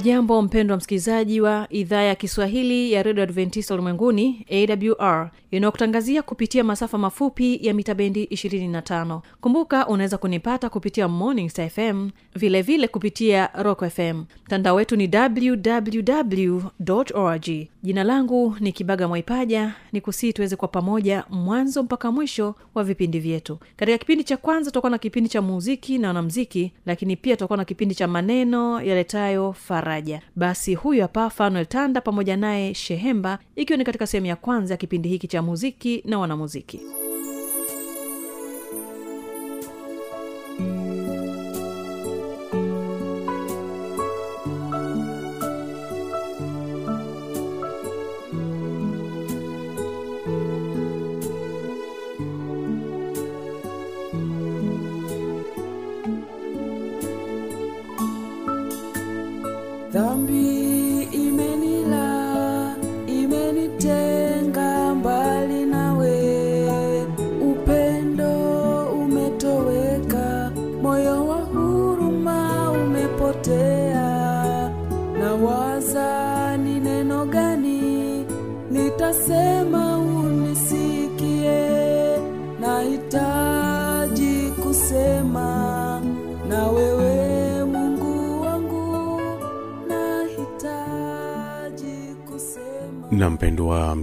hujambo mpendwa msikilizaji wa idhaa ya kiswahili ya redio adventista ulimwenguni awr inayokutangazia kupitia masafa mafupi ya mita bendi 25 kumbuka unaweza kunipata kupitia morning star fm vilevile vile kupitia rock fm mtandao wetu ni www org jina langu ni kibaga mwaipaja ni kusii tuweze kwa pamoja mwanzo mpaka mwisho wa vipindi vyetu. Katika kipindi cha kwanza tutakuwa na kipindi cha muziki na wanamziki lakini pia tutakuwa na kipindi cha maneno yaletayo faraja. Basi huyu hapa fanuel tanda pamoja naye shehemba ikiwa ni katika sehemu ya kwanza ya kipindi hiki cha muziki na wanamuziki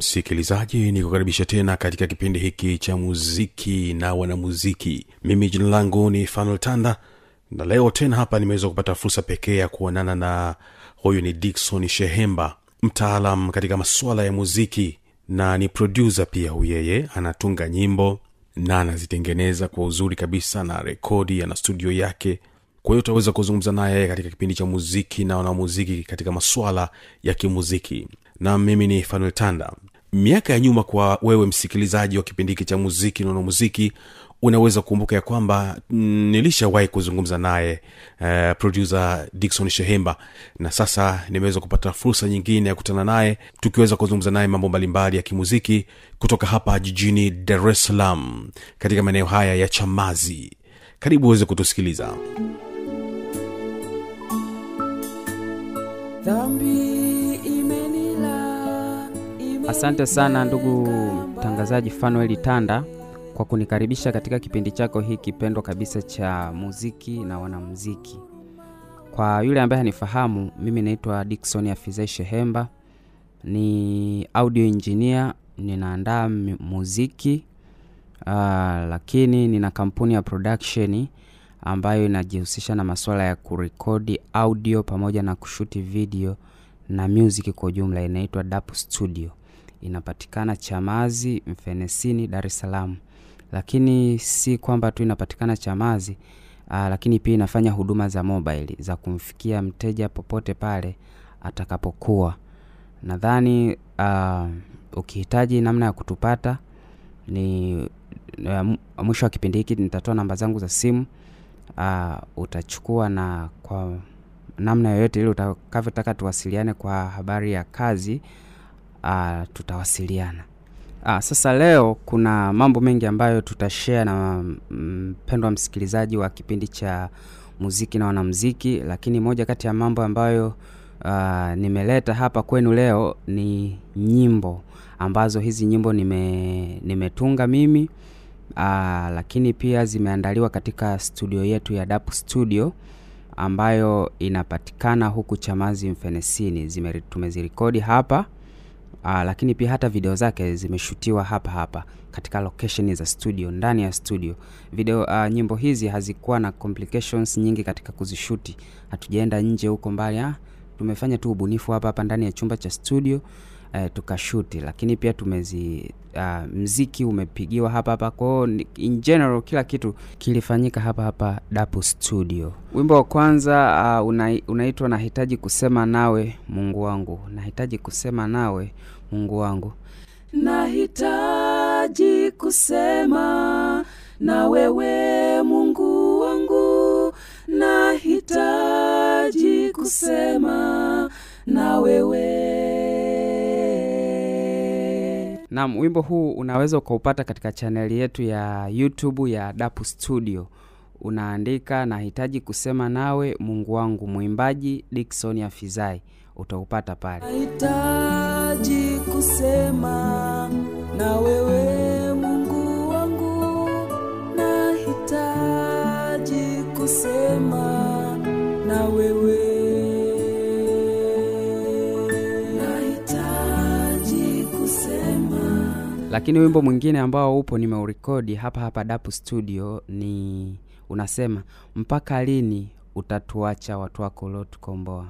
msikilizaji ni kukaribisha tena katika kipindi hiki cha muziki na wanamuziki. Mimi jina langu ni fanuel tanda na leo tena hapa nimeweza kupata fursa pekee ya kuonana na huyu ni dikson shehemba mtaalam katika masuala ya muziki na ni produsa pia huyeye anatunga nyimbo na anazitengeneza kwa uzuri kabisa na rekodi ana studio yake. Kwa hiyo utaweza kuzungumza naye katika kipindi cha muziki na wanamuziki katika maswala ya kimuziki. Na mimi ni fanuel tanda miaka ya nyuma kwa wewe msikilizaji wa kipindi hiki cha muziki nono muziki unaweza kukumbuka ya kwamba nilishawahi kuzungumza naye uh, producer dikson shehemba. Na sasa nimeweza kupata fursa nyingine ya kutana naye tukiweza kuzungumza naye mambo mbalimbali ya kimuziki kutoka hapa jijini dar es salaam katika maeneo haya ya chamazi. Karibu uweze kutusikiliza. Dhambi asante sana ndugu mtangazaji fanueli tanda kwa kunikaribisha katika kipindi chako hiki pendwa kabisa cha muziki na wanamuziki. Kwa yule ambaye hanifahamu mimi naitwa dikson afizai shehemba ni audio engineer ninaandaa muziki uh, lakini nina kampuni ya production ambayo inajihusisha na masuala ya kurekodi audio pamoja na kushuti video na music kwa ujumla inaitwa dap studio inapatikana chamazi mfenesini dar es salaam. Lakini si kwamba tu inapatikana chamazi aa, lakini pia inafanya huduma za mobile za kumfikia mteja popote pale atakapokuwa. Nadhani uh, ukihitaji namna ya kutupata ni uh, mwisho wa kipindi hiki nitatoa namba zangu za simu uh, utachukua na kwa namna yoyote ile utakavyotaka tuwasiliane kwa habari ya kazi uh, tutawasiliana. Uh, sasa leo kuna mambo mengi ambayo tutashare na mpendwa msikilizaji wa kipindi cha muziki na wanamziki lakini moja kati ya mambo ambayo uh, nimeleta hapa kwenu leo ni nyimbo. Ambazo hizi nyimbo nime nimetunga mimi uh, lakini pia zimeandaliwa katika studio yetu ya dap studio ambayo inapatikana huku chamazi mfenesini. Tumezirikodi hapa Aa, lakini pia hata video zake zimeshutiwa hapa hapa katika location za studio ndani ya studio. Video uh, nyimbo hizi hazikuwa na complications nyingi katika kuzishuti. Hatujaenda nje huko mbali ah, tumefanya tu ubunifu hapa hapa ndani ya chumba cha studio eh, tukashuti. Lakini pia tumezi uh, mziki umepigiwa hapa hapa. Kwao in general kila kitu kilifanyika hapa hapa dapu studio. Wimbo wa kwanza uh, una, unaitwa nahitaji kusema nawe mungu wangu. Nahitaji kusema nawe mungu wangu. Nahitaji kusema na wewe mungu wangu. Nahitaji kusema na wewe Naam, wimbo huu unaweza ukaupata katika chaneli yetu ya YouTube ya Dapu Studio. Unaandika nahitaji kusema nawe Mungu wangu, mwimbaji Dickson Afizai, utaupata pale. nahitaji kusema na wewe mungu wangu nahitaji kusema na wewe Lakini wimbo mwingine ambao upo nimeurekodi hapa hapa Dapu Studio ni unasema, mpaka lini utatuacha watu wako uliotukomboa?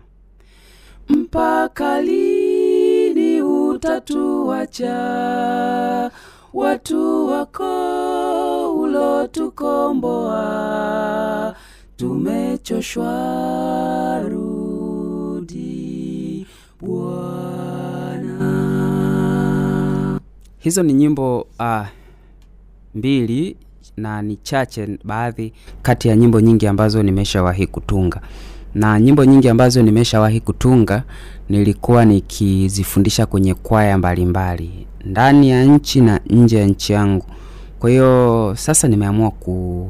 mpaka lini utatuacha watu wako ulotukomboa tumechoshwa rudi bwana Hizo ni nyimbo uh, mbili na ni chache baadhi kati ya nyimbo nyingi ambazo nimeshawahi kutunga. Na nyimbo nyingi ambazo nimeshawahi kutunga nilikuwa nikizifundisha kwenye kwaya mbalimbali ndani ya nchi na nje ya nchi yangu. Kwa hiyo sasa nimeamua ku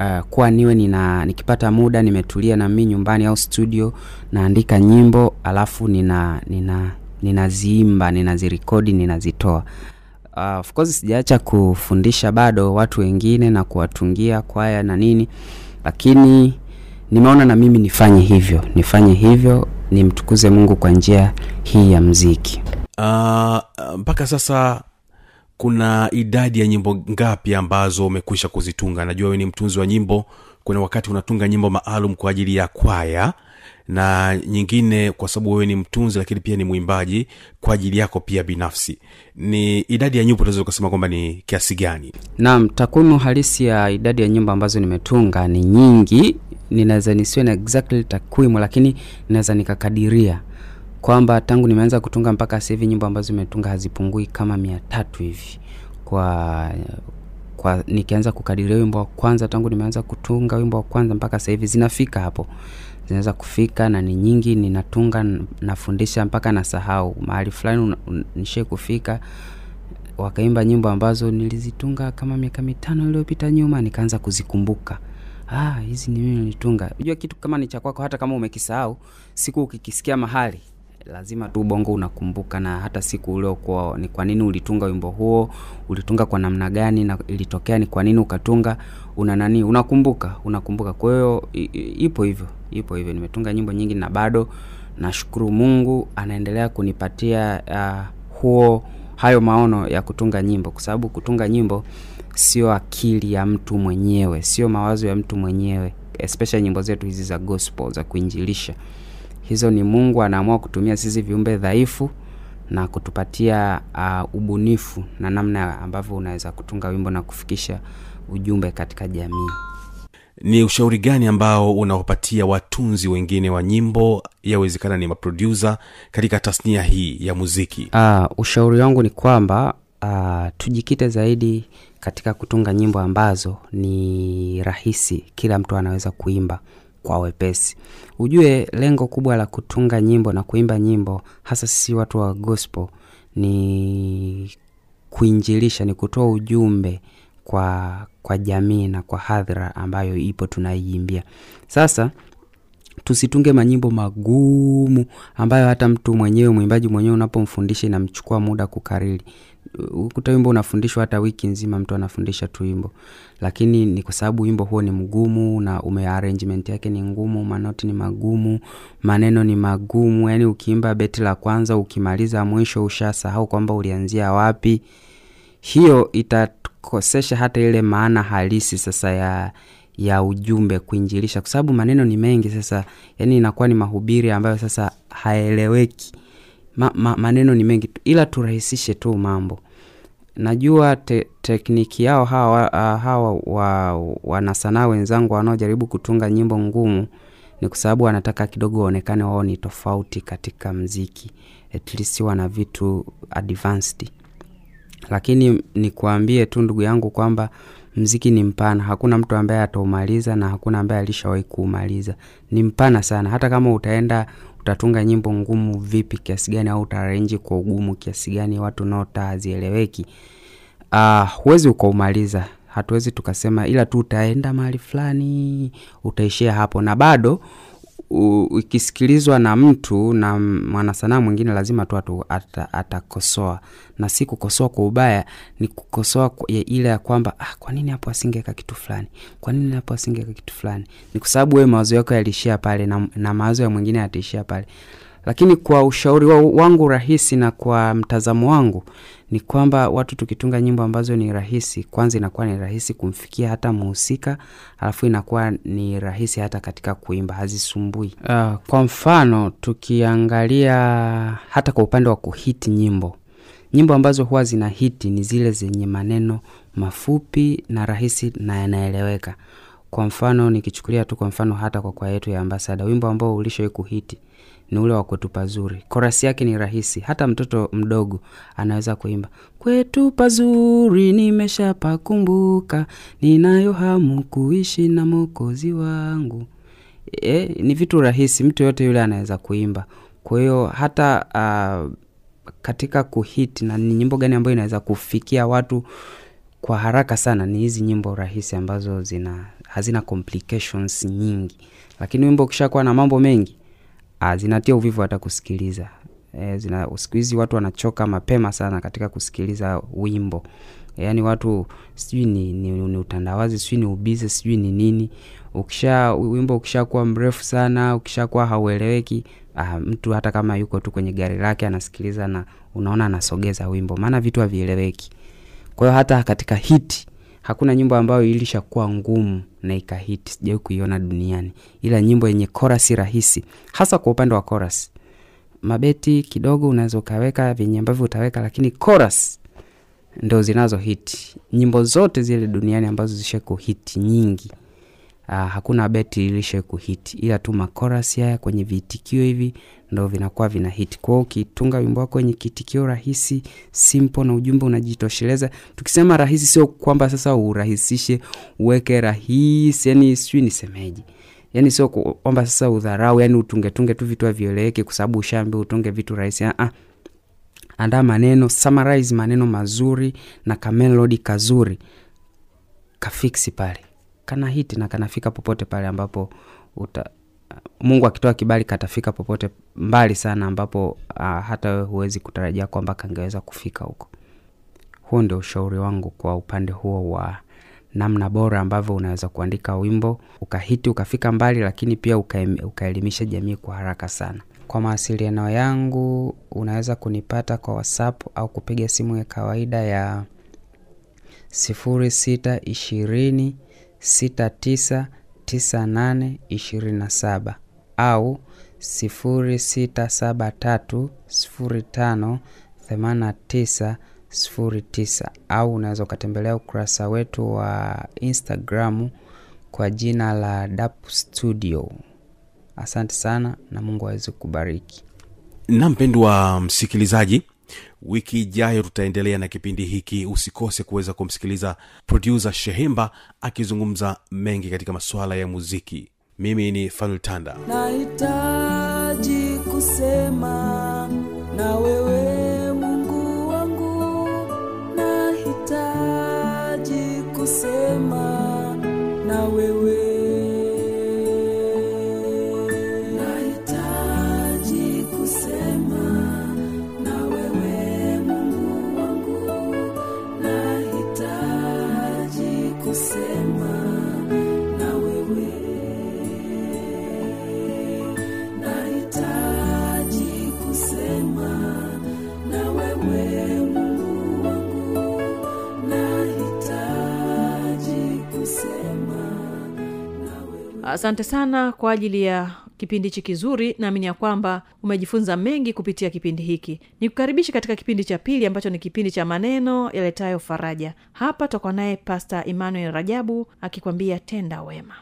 uh, kuwa niwe nina nikipata muda nimetulia na mimi nyumbani au studio naandika nyimbo alafu nina nina ninaziimba ninazirekodi ninazitoa uh, of course sijaacha kufundisha bado watu wengine na kuwatungia kwaya na nini lakini nimeona na mimi nifanye hivyo. Nifanye hivyo nimtukuze mungu kwa njia hii ya mziki uh, mpaka sasa kuna idadi ya nyimbo ngapi ambazo umekwisha kuzitunga? Najua wewe ni mtunzi wa nyimbo kuna wakati unatunga nyimbo maalum kwa ajili ya kwaya na nyingine kwa sababu wewe ni mtunzi lakini pia ni mwimbaji kwa ajili yako pia binafsi. Ni idadi ya nyimbo unaweza ukasema kwamba ni kiasi gani? Naam takwimu halisi ya idadi ya nyimbo ambazo nimetunga ni nyingi. Ninaweza nisiwe na exactly takwimu lakini ninaweza nikakadiria kwamba tangu nimeanza kutunga mpaka sasa hivi nyimbo ambazo nimetunga hazipungui kama mia tatu hivi kwa kwa nikianza kukadiria wimbo wa kwanza tangu nimeanza kutunga wimbo wa kwanza mpaka sasa hivi zinafika hapo. Zinaweza kufika na ni nyingi ninatunga nafundisha mpaka nasahau. Mahali fulani una- kufika wakaimba nyimbo ambazo nilizitunga kama miaka mitano iliyopita nyuma nikaanza kuzikumbuka. Ah, ni mimi nilitunga. Unajua kitu kama ni cha kwako hata kama umekisahau siku ukikisikia mahali lazima tu ubongo unakumbuka na hata siku uliokuwa ni kwa nini ulitunga wimbo huo ulitunga kwa namna gani na ilitokea ni kwa nini ukatunga una nani unakumbuka unakumbuka. Kwa hiyo ipo hivyo ipo hivyo. Nimetunga nyimbo nyingi na bado nashukuru mungu anaendelea kunipatia uh, huo hayo maono ya kutunga nyimbo. Kwa sababu kutunga nyimbo sio akili ya mtu mwenyewe sio mawazo ya mtu mwenyewe especially nyimbo zetu hizi za gospel za kuinjilisha hizo ni mungu anaamua kutumia sisi viumbe dhaifu na kutupatia uh, ubunifu na namna ambavyo unaweza kutunga wimbo na kufikisha ujumbe katika jamii. Ni ushauri gani ambao unawapatia watunzi wengine wa nyimbo? Yawezekana ni maprodusa katika tasnia hii ya muziki. Uh, ushauri wangu ni kwamba uh, tujikite zaidi katika kutunga nyimbo ambazo ni rahisi kila mtu anaweza kuimba kwa wepesi. Ujue lengo kubwa la kutunga nyimbo na kuimba nyimbo hasa sisi watu wa gospel ni kuinjilisha ni kutoa ujumbe kwa kwa jamii na kwa hadhira ambayo ipo tunaiimbia. Sasa tusitunge manyimbo magumu ambayo hata mtu mwenyewe mwimbaji mwenyewe unapomfundisha inamchukua muda kukariri ukuta wimbo unafundishwa hata wiki nzima mtu anafundisha tu wimbo. Lakini ni kwa sababu wimbo huo ni mgumu na ume arrangement yake ni ngumu manoti ni magumu maneno ni magumu yani ukiimba beti la kwanza ukimaliza mwisho ushasahau kwamba ulianzia wapi. Hiyo itakosesha hata ile maana halisi sasa ya ya ujumbe kuinjilisha. Kwa sababu maneno ni mengi sasa yani inakuwa ni mahubiri ambayo sasa haeleweki ma, ma, maneno ni mengi ila turahisishe tu mambo. Najua te, tekniki yao hawa, hawa wa, wanasanaa wenzangu wanaojaribu kutunga nyimbo ngumu ni kwa sababu wanataka kidogo waonekane wao ni tofauti katika mziki. At least wana vitu advanced. Lakini nikuambie tu ndugu yangu kwamba mziki ni mpana. Hakuna mtu ambaye ataumaliza na hakuna ambaye alishawahi kuumaliza. Ni mpana sana. Hata kama utaenda utatunga nyimbo ngumu vipi kiasi gani au utarenji kwa ugumu kiasi gani watu nota hazieleweki uh, huwezi ukaumaliza. Hatuwezi tukasema ila tu utaenda mahali fulani utaishia hapo. Na bado ikisikilizwa na mtu na mwanasanaa mwingine lazima tu ata, atakosoa. Na si kukosoa kwa ubaya ni kukosoa ile ya kwamba ah, kwa nini hapo asingeweka kitu fulani? Kwa nini hapo asingeweka kitu fulani? Ni kwa sababu wewe mawazo yako yaliishia pale na, na mawazo ya mwingine yataishia pale. Lakini kwa ushauri wa, wangu rahisi na kwa mtazamo wangu ni kwamba watu tukitunga nyimbo ambazo ni rahisi kwanza inakuwa ni rahisi kumfikia hata mhusika, alafu inakuwa ni rahisi hata katika kuimba hazisumbui. Uh, kwa mfano tukiangalia hata kwa upande wa kuhiti nyimbo. Nyimbo ambazo huwa zina hiti ni zile zenye maneno mafupi na rahisi na yanaeleweka kwa mfano nikichukulia tu kwa mfano hata kwa kwaya yetu ya ambasada wimbo ambao ulishawai kuhiti ni ule wa kwetu pazuri. Korasi yake ni rahisi hata mtoto mdogo anaweza kuimba. Kwetu pazuri nimeshapakumbuka ninayo hamu kuishi na mokozi wangu. E, ni vitu rahisi mtu yoyote yule anaweza kuimba. Kwa hiyo hata uh, katika kuhiti na ni nyimbo gani ambayo inaweza kufikia watu kwa haraka sana ni hizi nyimbo rahisi ambazo zina hazina complications nyingi. Lakini wimbo ukishakuwa na mambo mengi ah, zinatia uvivu hata kusikiliza. E, siku hizi watu wanachoka mapema sana katika kusikiliza wimbo. Yaani watu sijui ni, ni, ni utandawazi sijui ni ubize sijui ni nini. Ukisha wimbo ukishakuwa mrefu sana ukishakuwa haueleweki ah, mtu hata kama yuko tu kwenye gari lake anasikiliza na unaona anasogeza wimbo. Maana vitu havieleweki. Kwa hiyo hata katika hiti hakuna nyimbo ambayo ilishakuwa ngumu na ikahiti sijawai kuiona duniani. Ila nyimbo yenye korasi rahisi hasa kwa upande wa korasi mabeti kidogo unaweza ukaweka vyenye ambavyo utaweka lakini chorus ndo zinazo hiti nyimbo zote zile duniani ambazo zisha kuhiti nyingi Aa, hakuna beti ilisha kuhiti. Ila tu makorasi haya kwenye viitikio hivi ndo vinakuwa vina hit. Kwao ukitunga wimbo wako wenye kitikio rahisi simple na ujumbe unajitosheleza. Tukisema rahisi sio kwamba sasa urahisishe uweke rahisi yani sijui nisemeji yani sio kwamba sasa udharau yani utungetunge tu vitu havieleweke kwa sababu ushaambia utunge vitu rahisi. Ah, andaa maneno summarize maneno mazuri na kamelodi kazuri kafiksi pale. Kana hiti na kanafika popote pale ambapo uta, mungu akitoa kibali katafika popote mbali sana ambapo uh, hata wewe huwezi kutarajia kwamba kangeweza kufika huko. Huo ndio ushauri wangu kwa upande huo wa namna bora ambavyo unaweza kuandika wimbo ukahiti ukafika mbali lakini pia uka- ukaelimisha jamii kwa haraka sana. Kwa mawasiliano yangu unaweza kunipata kwa whatsapp au kupiga simu ya kawaida ya 0620 699827 au 0673058909 au unaweza ukatembelea ukurasa wetu wa instagramu kwa jina la dap studio. Asante sana na mungu aweze kubariki na mpendwa msikilizaji wiki ijayo tutaendelea na kipindi hiki. Usikose kuweza kumsikiliza produsa shehemba akizungumza mengi katika masuala ya muziki. Mimi ni fanultanda nahitaji kusema na wewe asante sana kwa ajili ya kipindi hichi kizuri. Naamini ya kwamba umejifunza mengi kupitia kipindi hiki. Nikukaribishe katika kipindi cha pili ambacho ni kipindi cha maneno yaletayo faraja. Hapa tokwa naye pasta emmanuel rajabu akikwambia tenda wema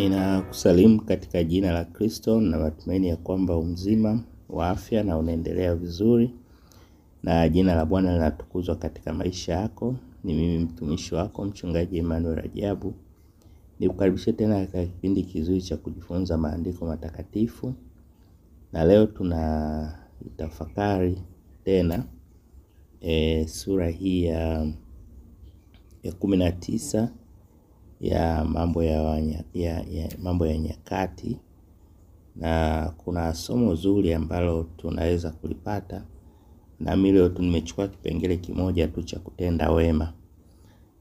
Ninakusalimu katika jina la Kristo na matumaini ya kwamba umzima wa afya na unaendelea vizuri na jina la Bwana linatukuzwa katika maisha yako. Ni mimi mtumishi wako mchungaji Emmanuel Rajabu. Nikukaribishe tena katika kipindi kizuri cha kujifunza maandiko matakatifu, na leo tuna tafakari tena e, sura hii ya ya kumi na tisa ya mambo ya, nyakati, na kuna somo zuri ambalo tunaweza kulipata, nami leo tu nimechukua kipengele kimoja tu cha kutenda wema,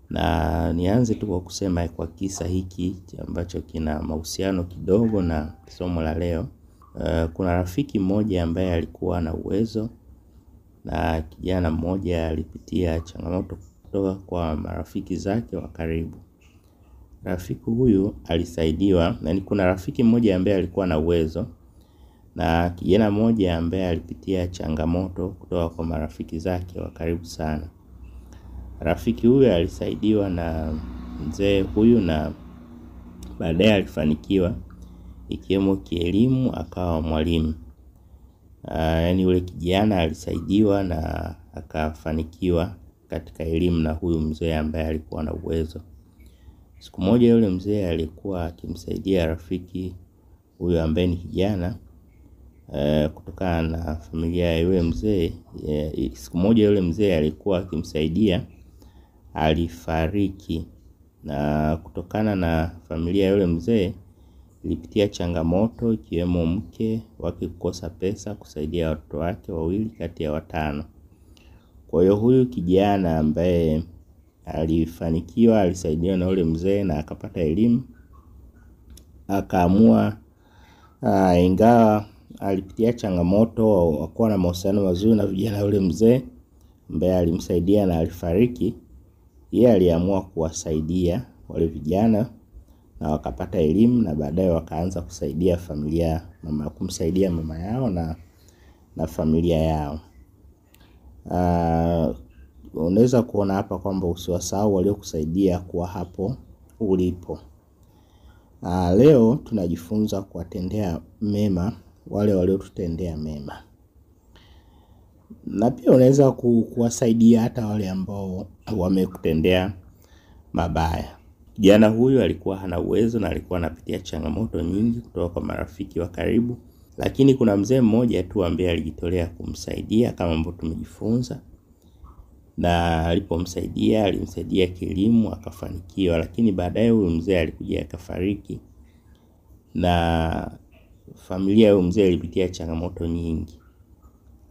na nianze tu kwa kusema kwa kisa hiki ambacho kina mahusiano kidogo na somo la leo. Uh, kuna rafiki mmoja ambaye alikuwa na uwezo na kijana mmoja alipitia changamoto kutoka kwa marafiki zake wa karibu. Rafiki huyu alisaidiwa na kuna rafiki mmoja ambaye alikuwa na uwezo na kijana mmoja ambaye alipitia changamoto kutoka kwa marafiki zake wa karibu sana. Rafiki huyu alisaidiwa na mzee huyu na baadaye alifanikiwa ikiwemo kielimu, akawa mwalimu. Yaani yule kijana alisaidiwa na akafanikiwa katika elimu na huyu mzee ambaye alikuwa na uwezo. Siku moja yule mzee alikuwa akimsaidia rafiki huyu ambaye ni kijana e, kutokana na familia ya yule mzee e, siku moja yule mzee alikuwa akimsaidia alifariki, na kutokana na familia ya yule mzee ilipitia changamoto ikiwemo mke wake kukosa pesa kusaidia watoto wake wawili kati ya watano. Kwa hiyo huyu kijana ambaye alifanikiwa alisaidiwa na ule mzee na akapata elimu, akaamua uh, ingawa alipitia changamoto wakuwa na mahusiano mazuri na vijana ule mzee ambaye alimsaidia na alifariki, yeye aliamua kuwasaidia wale vijana na wakapata elimu na baadaye wakaanza kusaidia familia mama, kumsaidia mama yao na, na familia yao. Uh, unaweza kuona hapa kwamba usiwasahau waliokusaidia kuwa hapo ulipo. Aa, leo tunajifunza kuwatendea mema wale waliotutendea mema, na pia unaweza ku, kuwasaidia hata wale ambao wamekutendea mabaya. Kijana huyu alikuwa hana uwezo na alikuwa anapitia changamoto nyingi kutoka kwa marafiki wa karibu, lakini kuna mzee mmoja tu ambaye alijitolea kumsaidia kama ambavyo tumejifunza na alipomsaidia alimsaidia kielimu akafanikiwa, lakini baadaye huyu mzee alikuja akafariki, na familia huyu mzee ilipitia changamoto nyingi,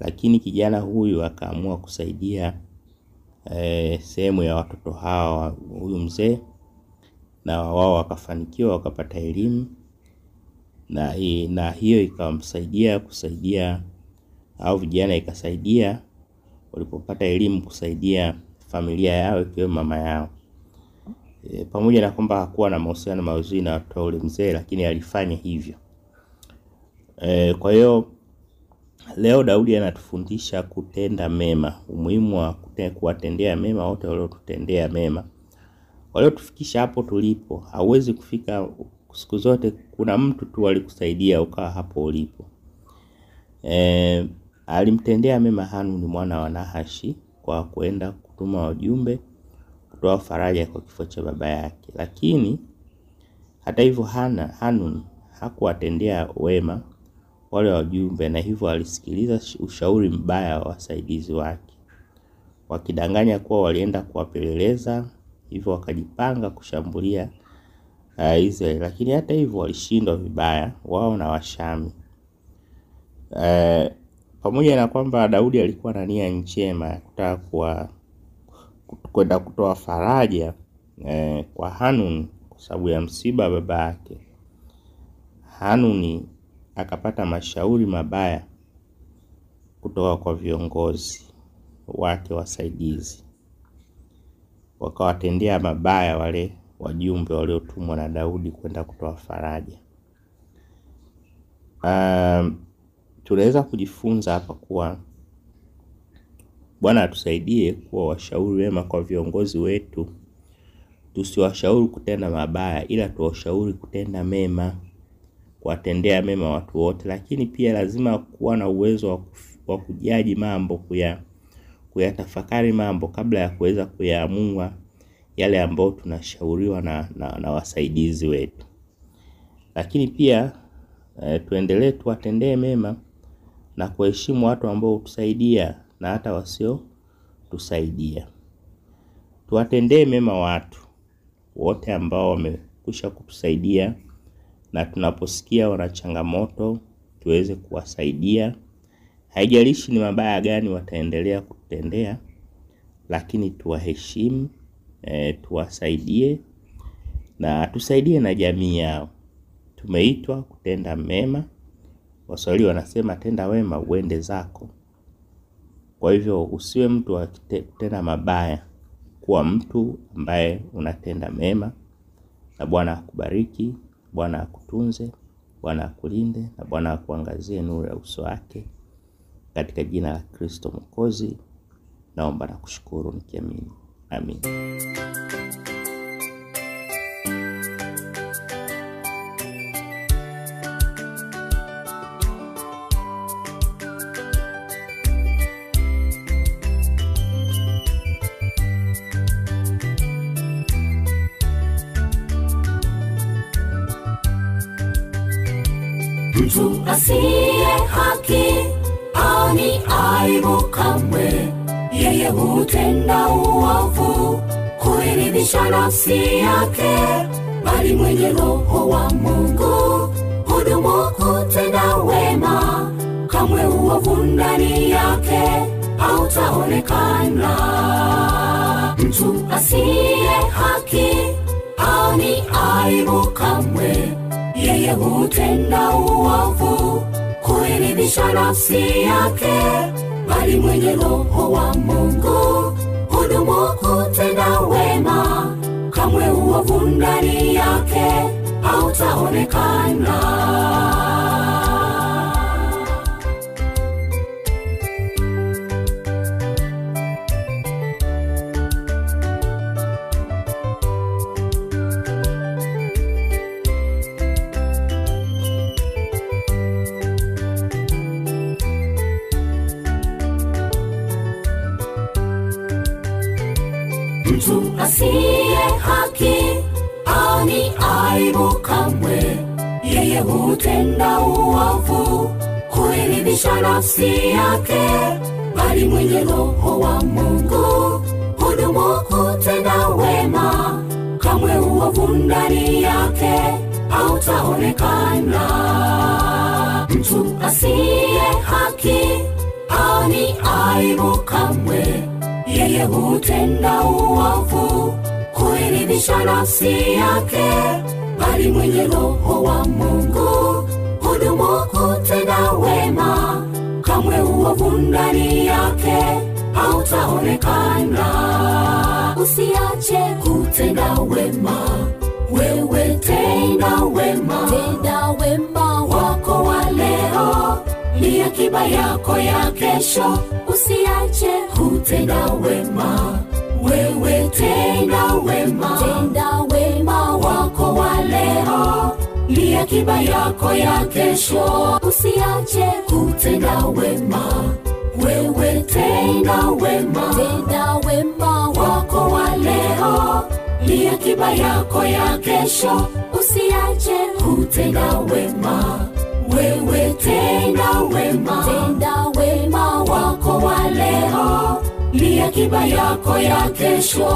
lakini kijana huyu akaamua kusaidia eh, sehemu ya watoto hawa huyu mzee, na wao wakafanikiwa wakapata elimu. Na, na hiyo ikamsaidia kusaidia au vijana ikasaidia walipopata elimu kusaidia familia yao ikiwemo mama yao. E, pamoja na kwamba hakuwa na mahusiano mazuri na watoto ule mzee, lakini alifanya hivyo. E, kwa hiyo leo Daudi anatufundisha kutenda mema, umuhimu wa kuwatendea mema wote waliotutendea mema, waliotufikisha hapo tulipo. Hauwezi kufika siku zote, kuna mtu tu alikusaidia ukawa hapo ulipo. E, alimtendea mema Hanuni mwana wa Nahashi kwa kwenda kutuma wajumbe kutoa faraja kwa kifo cha baba yake, lakini hata hivyo Hana Hanuni hakuwatendea wema wale wajumbe, na hivyo alisikiliza ushauri mbaya wa wasaidizi wake, wakidanganya kuwa walienda kuwapeleleza, hivyo wakajipanga kushambulia uh, Israeli, lakini hata hivyo walishindwa vibaya wao na Washami. Uh, pamoja na kwamba Daudi alikuwa na nia njema ya kutaka kwenda kutoa faraja eh, kwa Hanuni kwa sababu ya msiba baba yake. Hanuni akapata mashauri mabaya kutoka kwa viongozi wake wasaidizi, wakawatendea mabaya wale wajumbe waliotumwa na Daudi kwenda kutoa faraja. Um, tunaweza kujifunza hapa kuwa Bwana atusaidie kuwa washauri wema kwa viongozi wetu, tusiwashauri kutenda mabaya, ila tuwashauri kutenda mema, kuwatendea mema watu wote, lakini pia lazima kuwa na uwezo wa kujaji mambo, kuya kuyatafakari mambo kabla ya kuweza kuyaamua yale ambayo tunashauriwa na, na, na wasaidizi wetu. Lakini pia eh, tuendelee tuwatendee mema na kuheshimu watu ambao hutusaidia na hata wasio tusaidia. Tuwatendee mema watu wote ambao wamekwisha kutusaidia, na tunaposikia wana changamoto tuweze kuwasaidia. Haijalishi ni mabaya gani wataendelea kututendea, lakini tuwaheshimu, e, tuwasaidie na tusaidie na jamii yao. Tumeitwa kutenda mema. Waswahili wanasema tenda wema uende zako. Kwa hivyo usiwe mtu wa kutenda mabaya, kuwa mtu ambaye unatenda mema, na Bwana akubariki, Bwana akutunze, Bwana akulinde, na Bwana akuangazie nuru ya uso wake, katika jina la Kristo Mwokozi naomba na kushukuru nikiamini, amin. Nafsi yake, bali mwenye roho wa Mungu. Hudumu kutenda wema, kamwe uovu ndani yake hautaonekana. Mtu asiye haki ni aibu kamwe. Yeye hutenda uovu kuiridhisha nafsi yake, bali mwenye roho wa Mungu. Hudumu kutenda wema, kamwe uovu ndani yake hautaonekana. mtu asiye aibu kamwe, yeye hutenda uovu kuiridhisha nafsi yake, bali mwenye roho wa Mungu hudumu kutenda wema, kamwe uovu ndani yake hautaonekana. Mtu asiye haki ani aibu kamwe yeye hutenda uovu kuiridhisha nafsi yake, bali mwenye roho wa Mungu hudumu kutenda wema, kamwe uovu ndani yake hautaonekana. Usiache kutenda wema, wewe tenda wema, tenda wema wako wa leo ni akiba yako ya kesho. Usiache kutenda wema, wewe tenda wema, tenda akiba yako ya kesho. Usiache kutenda wema, wewe tenda wema, tenda wema wako wa leo ni akiba yako ya kesho. Usiache kutenda wema wewe tenda wema, tenda wema wako wa leo, ni akiba yako ya kesho.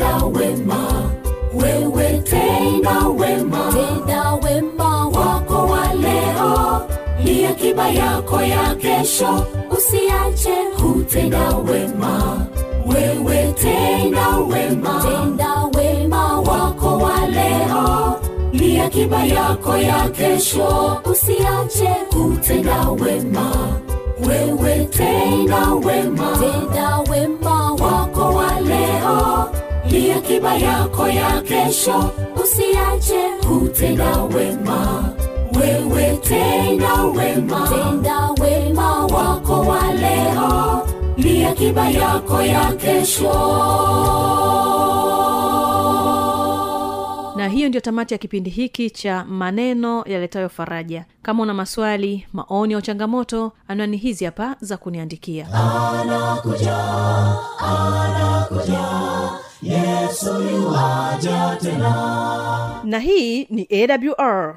Kutenda wema wewe tena wema. Tena wema wako wa leo ni akiba yako ya kesho. Usiache kutenda wema wewe tena wema. Tenda wema wako wa leo ni akiba yako ya kesho. Usiache kutenda wema wewe tena wema. Tenda wema wako wa leo ni akiba yako ya kesho. Usiache kutenda wema. Wewe tenda wema. Tenda wema wako wa leo. Ni akiba yako ya kesho na hiyo ndio tamati ya kipindi hiki cha maneno yaletayo faraja. Kama una maswali maoni au changamoto anwani hizi hapa za kuniandikia. Na hii ni awr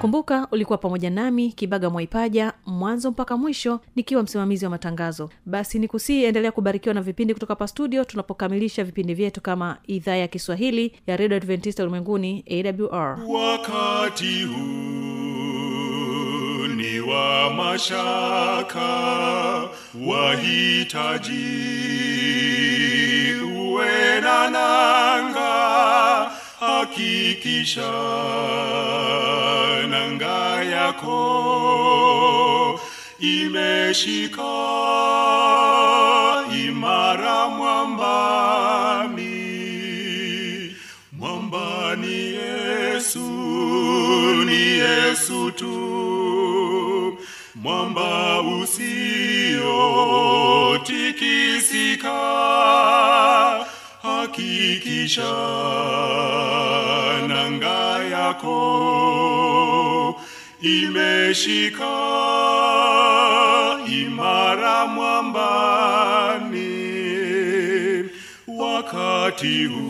kumbuka ulikuwa pamoja nami kibaga mwaipaja mwanzo mpaka mwisho nikiwa msimamizi wa matangazo. Basi ni kusii endelea kubarikiwa na vipindi kutoka pa studio tunapokamilisha vipindi vyetu kama idhaa ya kiswahili ya redio adventista ulimwenguni awr wakati huu ni wa mashaka wahitaji uwe na nanga hakikisha nanga yako imeshika imara mwambani. Mwambani yesu ni yesu tu. Mwamba usiotikisika hakikisha imeshika imara mwambani. Wakati huu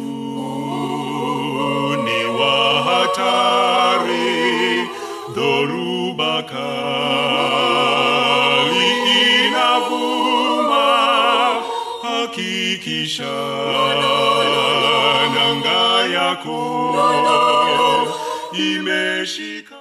ni wa hatari. Dhoruba kali inavuma. Hakikisha nanga yako imeshi